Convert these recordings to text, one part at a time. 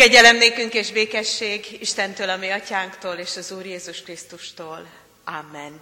Kegyelem nékünk és békesség Istentől, a mi atyánktól és az Úr Jézus Krisztustól. Amen.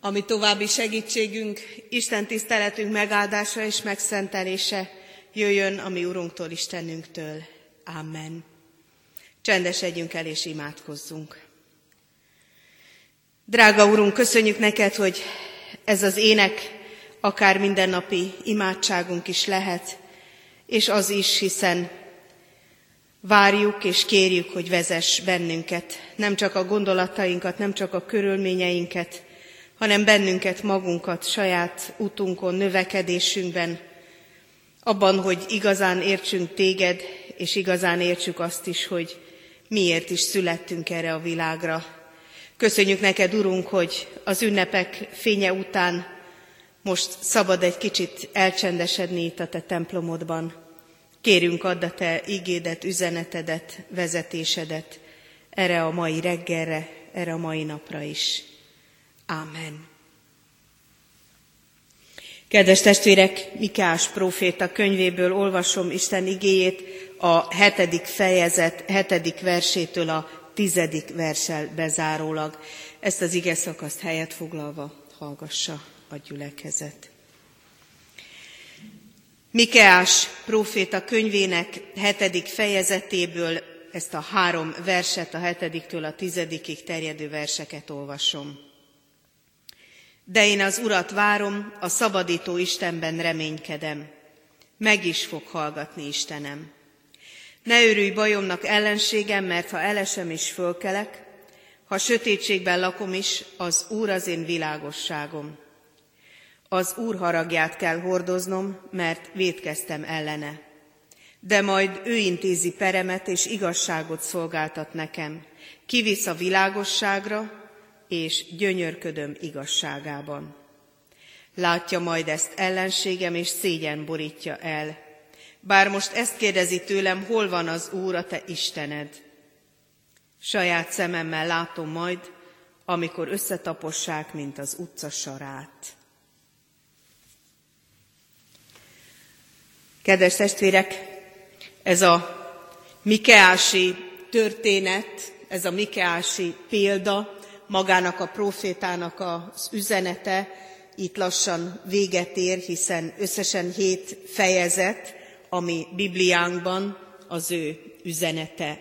Ami további segítségünk, Isten tiszteletünk megáldása és megszentelése jöjjön a mi Urunktól, Istenünktől. Amen. Csendesedjünk el és imádkozzunk. Drága Urunk, köszönjük neked, hogy ez az ének akár mindennapi imádságunk is lehet, és az is, hiszen várjuk és kérjük, hogy vezess bennünket, nem csak a gondolatainkat, nem csak a körülményeinket, hanem bennünket, magunkat, saját utunkon, növekedésünkben, abban, hogy igazán értsünk téged, és igazán értsük azt is, hogy miért is születtünk erre a világra. Köszönjük neked, Urunk, hogy az ünnepek fénye után most szabad egy kicsit elcsendesedni itt a te templomodban. Kérünk add a te igédet, üzenetedet, vezetésedet erre a mai reggelre, erre a mai napra is. Ámen. Kedves testvérek, Mikás próféta könyvéből olvasom Isten igéjét a hetedik fejezet hetedik versétől a tizedik versel bezárólag. Ezt az ige szakaszt helyet foglalva hallgassa a gyülekezet. Mikeás próféta könyvének hetedik fejezetéből ezt a három verset, a hetediktől a tizedikig terjedő verseket olvasom. De én az Urat várom, a szabadító Istenben reménykedem. Meg is fog hallgatni Istenem. Ne örülj bajomnak ellenségem, mert ha elesem is fölkelek, ha sötétségben lakom is, az Úr az én világosságom. Az Úr haragját kell hordoznom, mert védkeztem ellene. De majd ő intézi peremet és igazságot szolgáltat nekem. Kivisz a világosságra, és gyönyörködöm igazságában. Látja majd ezt ellenségem, és szégyen borítja el. Bár most ezt kérdezi tőlem, hol van az Úr, a te Istened? Saját szememmel látom majd, amikor összetapossák, mint az utca sarát. Kedves testvérek, ez a Mikeási történet, ez a Mikeási példa, magának a profétának az üzenete itt lassan véget ér, hiszen összesen hét fejezet, ami Bibliánkban az ő üzenete.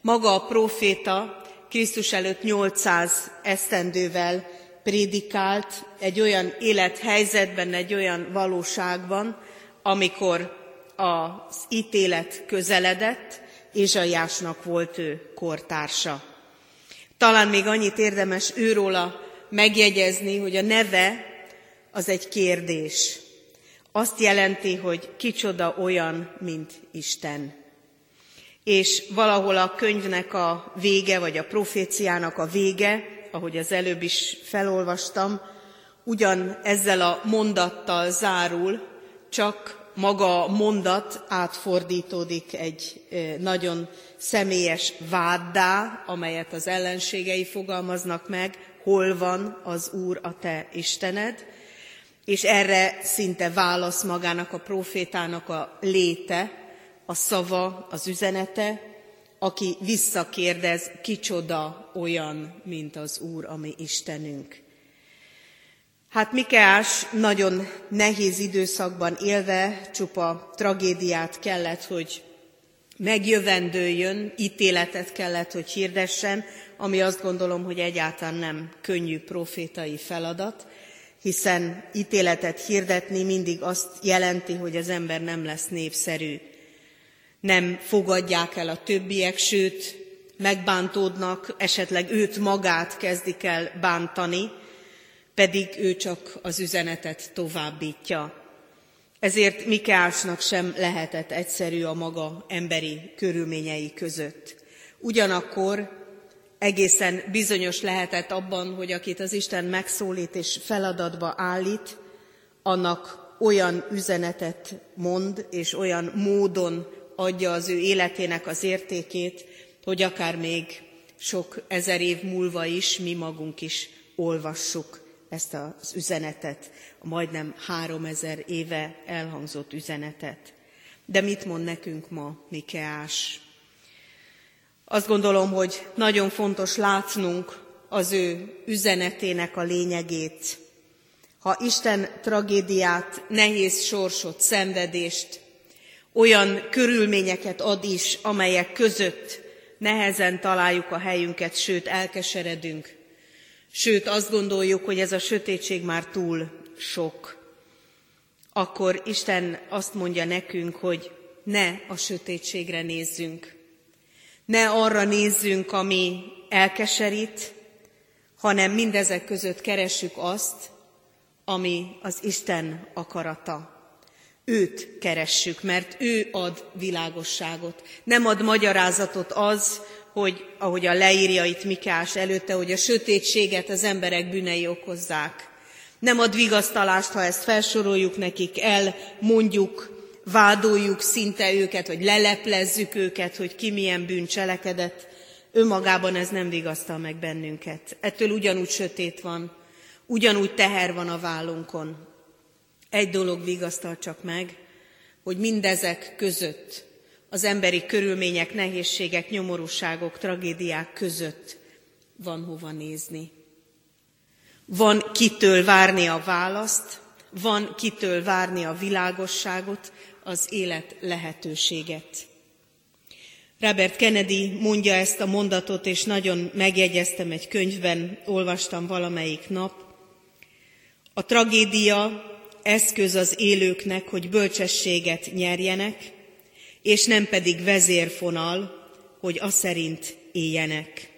Maga a proféta Krisztus előtt 800 esztendővel prédikált egy olyan élethelyzetben, egy olyan valóságban, amikor az ítélet közeledett, Ézsaiásnak volt ő kortársa. Talán még annyit érdemes őróla megjegyezni, hogy a neve az egy kérdés. Azt jelenti, hogy kicsoda olyan, mint Isten. És valahol a könyvnek a vége, vagy a proféciának a vége, ahogy az előbb is felolvastam, ugyan ezzel a mondattal zárul, csak maga a mondat átfordítódik egy nagyon személyes váddá, amelyet az ellenségei fogalmaznak meg, hol van az Úr a te Istened, és erre szinte válasz magának a profétának a léte, a szava, az üzenete, aki visszakérdez, kicsoda olyan, mint az Úr, ami Istenünk. Hát Mikeás nagyon nehéz időszakban élve csupa tragédiát kellett, hogy megjövendőjön, ítéletet kellett, hogy hirdessen, ami azt gondolom, hogy egyáltalán nem könnyű profétai feladat, hiszen ítéletet hirdetni mindig azt jelenti, hogy az ember nem lesz népszerű. Nem fogadják el a többiek, sőt, megbántódnak, esetleg őt magát kezdik el bántani, pedig ő csak az üzenetet továbbítja. Ezért Mikeásnak sem lehetett egyszerű a maga emberi körülményei között. Ugyanakkor egészen bizonyos lehetett abban, hogy akit az Isten megszólít és feladatba állít, annak olyan üzenetet mond, és olyan módon adja az ő életének az értékét, hogy akár még sok ezer év múlva is mi magunk is olvassuk ezt az üzenetet, a majdnem három ezer éve elhangzott üzenetet. De mit mond nekünk ma Mikeás? Azt gondolom, hogy nagyon fontos látnunk az ő üzenetének a lényegét. Ha Isten tragédiát, nehéz sorsot, szenvedést, olyan körülményeket ad is, amelyek között nehezen találjuk a helyünket, sőt elkeseredünk, sőt azt gondoljuk, hogy ez a sötétség már túl sok, akkor Isten azt mondja nekünk, hogy ne a sötétségre nézzünk, ne arra nézzünk, ami elkeserít, hanem mindezek között keressük azt, ami az Isten akarata. Őt keressük, mert ő ad világosságot. Nem ad magyarázatot az, hogy ahogy a leírja itt Mikás előtte, hogy a sötétséget az emberek bűnei okozzák. Nem ad vigasztalást, ha ezt felsoroljuk nekik, el mondjuk, vádoljuk szinte őket, vagy leleplezzük őket, hogy ki milyen bűn cselekedett. Önmagában ez nem vigasztal meg bennünket. Ettől ugyanúgy sötét van, ugyanúgy teher van a vállunkon. Egy dolog vigasztal csak meg, hogy mindezek között, az emberi körülmények, nehézségek, nyomorúságok, tragédiák között van hova nézni. Van kitől várni a választ, van kitől várni a világosságot, az élet lehetőséget. Robert Kennedy mondja ezt a mondatot, és nagyon megjegyeztem egy könyvben, olvastam valamelyik nap. A tragédia eszköz az élőknek, hogy bölcsességet nyerjenek, és nem pedig vezérfonal, hogy a szerint éljenek.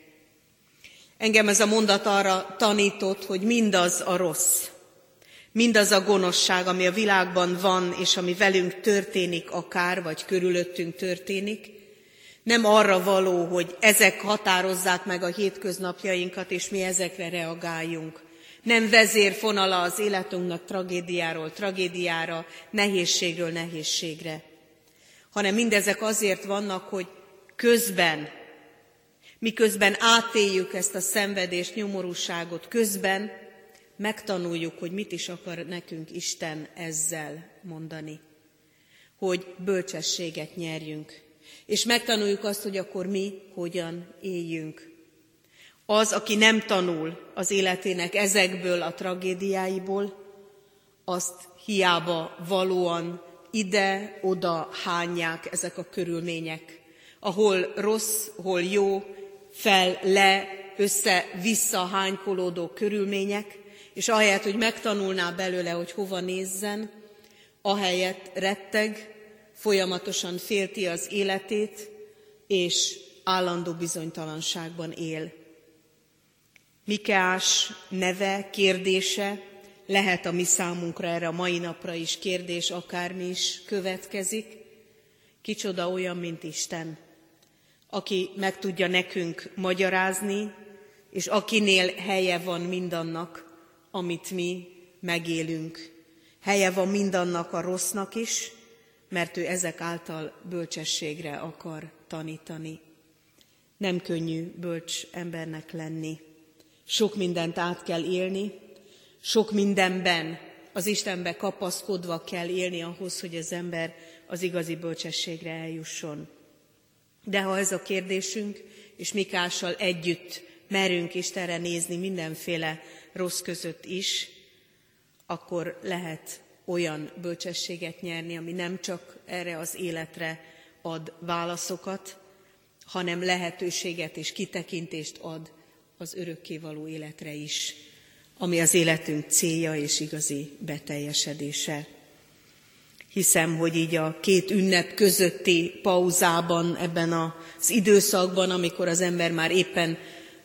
Engem ez a mondat arra tanított, hogy mindaz a rossz, mindaz a gonoszság, ami a világban van, és ami velünk történik akár, vagy körülöttünk történik, nem arra való, hogy ezek határozzák meg a hétköznapjainkat, és mi ezekre reagáljunk. Nem vezérfonala az életünknek tragédiáról tragédiára, nehézségről nehézségre, hanem mindezek azért vannak, hogy közben, miközben átéljük ezt a szenvedést, nyomorúságot, közben megtanuljuk, hogy mit is akar nekünk Isten ezzel mondani. Hogy bölcsességet nyerjünk, és megtanuljuk azt, hogy akkor mi hogyan éljünk. Az, aki nem tanul az életének ezekből a tragédiáiból, azt hiába valóan ide-oda hányják ezek a körülmények, ahol rossz, hol jó, fel, le, össze-vissza hánykolódó körülmények, és ahelyett, hogy megtanulná belőle, hogy hova nézzen, ahelyett retteg, folyamatosan félti az életét, és állandó bizonytalanságban él. Mikeás neve, kérdése lehet a mi számunkra erre a mai napra is kérdés, akármi is következik. Kicsoda olyan, mint Isten, aki meg tudja nekünk magyarázni, és akinél helye van mindannak, amit mi megélünk. Helye van mindannak a rossznak is, mert ő ezek által bölcsességre akar tanítani. Nem könnyű bölcs embernek lenni. Sok mindent át kell élni, sok mindenben az Istenbe kapaszkodva kell élni ahhoz, hogy az ember az igazi bölcsességre eljusson. De ha ez a kérdésünk, és Mikással együtt merünk Istenre nézni mindenféle rossz között is, akkor lehet olyan bölcsességet nyerni, ami nem csak erre az életre ad válaszokat, hanem lehetőséget és kitekintést ad az örökkévaló életre is, ami az életünk célja és igazi beteljesedése. Hiszem, hogy így a két ünnep közötti pauzában, ebben az időszakban, amikor az ember már éppen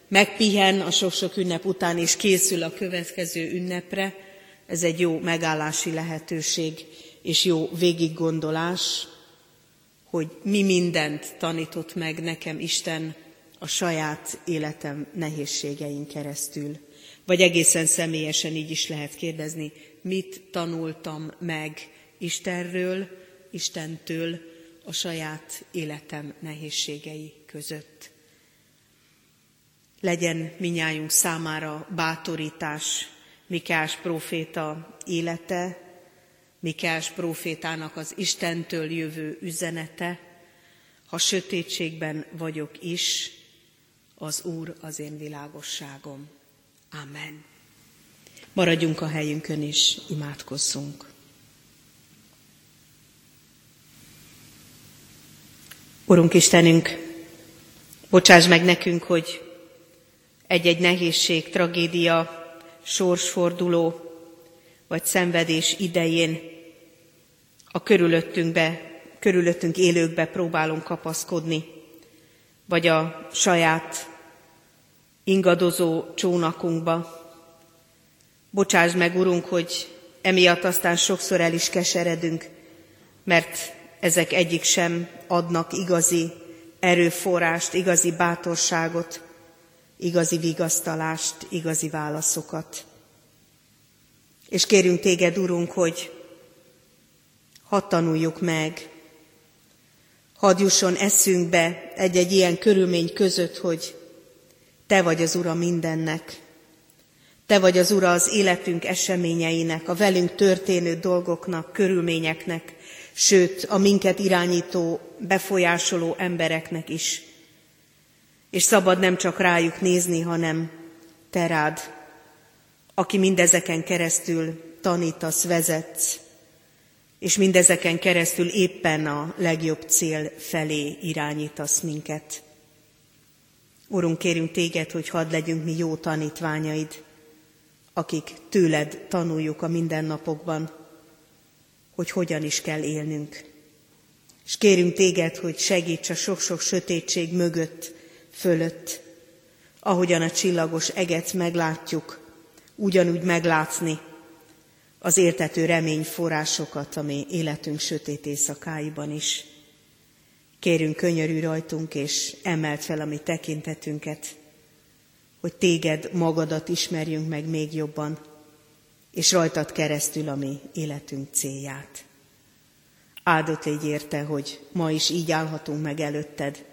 megpihen a sok-sok ünnep után, és készül a következő ünnepre, ez egy jó megállási lehetőség és jó végiggondolás, hogy mi mindent tanított meg nekem Isten a saját életem nehézségein keresztül. Vagy egészen személyesen így is lehet kérdezni, mit tanultam meg Istenről, Istentől a saját életem nehézségei között. Legyen minnyájunk számára bátorítás Mikás próféta élete, Mikás prófétának az Istentől jövő üzenete, ha sötétségben vagyok is, az Úr az én világosságom. Amen. Maradjunk a helyünkön és imádkozzunk. Urunk Istenünk, bocsáss meg nekünk, hogy egy-egy nehézség, tragédia, sorsforduló vagy szenvedés idején a körülöttünkbe, körülöttünk élőkbe próbálunk kapaszkodni, vagy a saját ingadozó csónakunkba. Bocsáss meg, Urunk, hogy emiatt aztán sokszor el is keseredünk, mert ezek egyik sem adnak igazi erőforrást, igazi bátorságot, igazi vigasztalást, igazi válaszokat. És kérünk téged, Urunk, hogy hadd tanuljuk meg, hadd jusson eszünkbe egy-egy ilyen körülmény között, hogy Te vagy az Ura mindennek, Te vagy az Ura az életünk eseményeinek, a velünk történő dolgoknak, körülményeknek, sőt a minket irányító, befolyásoló embereknek is. És szabad nem csak rájuk nézni, hanem te rád, aki mindezeken keresztül tanítasz, vezetsz, és mindezeken keresztül éppen a legjobb cél felé irányítasz minket. Urunk, kérünk téged, hogy hadd legyünk mi jó tanítványaid, akik tőled tanuljuk a mindennapokban, hogy hogyan is kell élnünk. És kérünk téged, hogy segíts a sok-sok sötétség mögött, fölött, ahogyan a csillagos eget meglátjuk, ugyanúgy meglátni az értető reményforrásokat, ami életünk sötét éjszakáiban is. Kérünk könyörű rajtunk, és emelt fel a mi tekintetünket, hogy téged magadat ismerjünk meg még jobban, és rajtad keresztül a mi életünk célját. Áldott légy érte, hogy ma is így állhatunk meg előtted,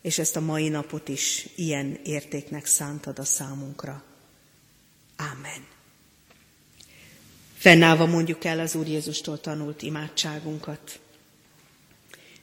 és ezt a mai napot is ilyen értéknek szántad a számunkra. Ámen. Fennállva mondjuk el az Úr Jézustól tanult imádságunkat.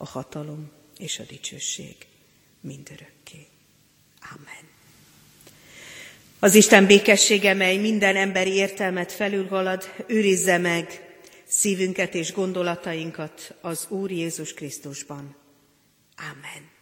a hatalom és a dicsőség mindörökké. Amen. Az Isten békessége, mely minden emberi értelmet felülhalad, őrizze meg szívünket és gondolatainkat az Úr Jézus Krisztusban. Amen.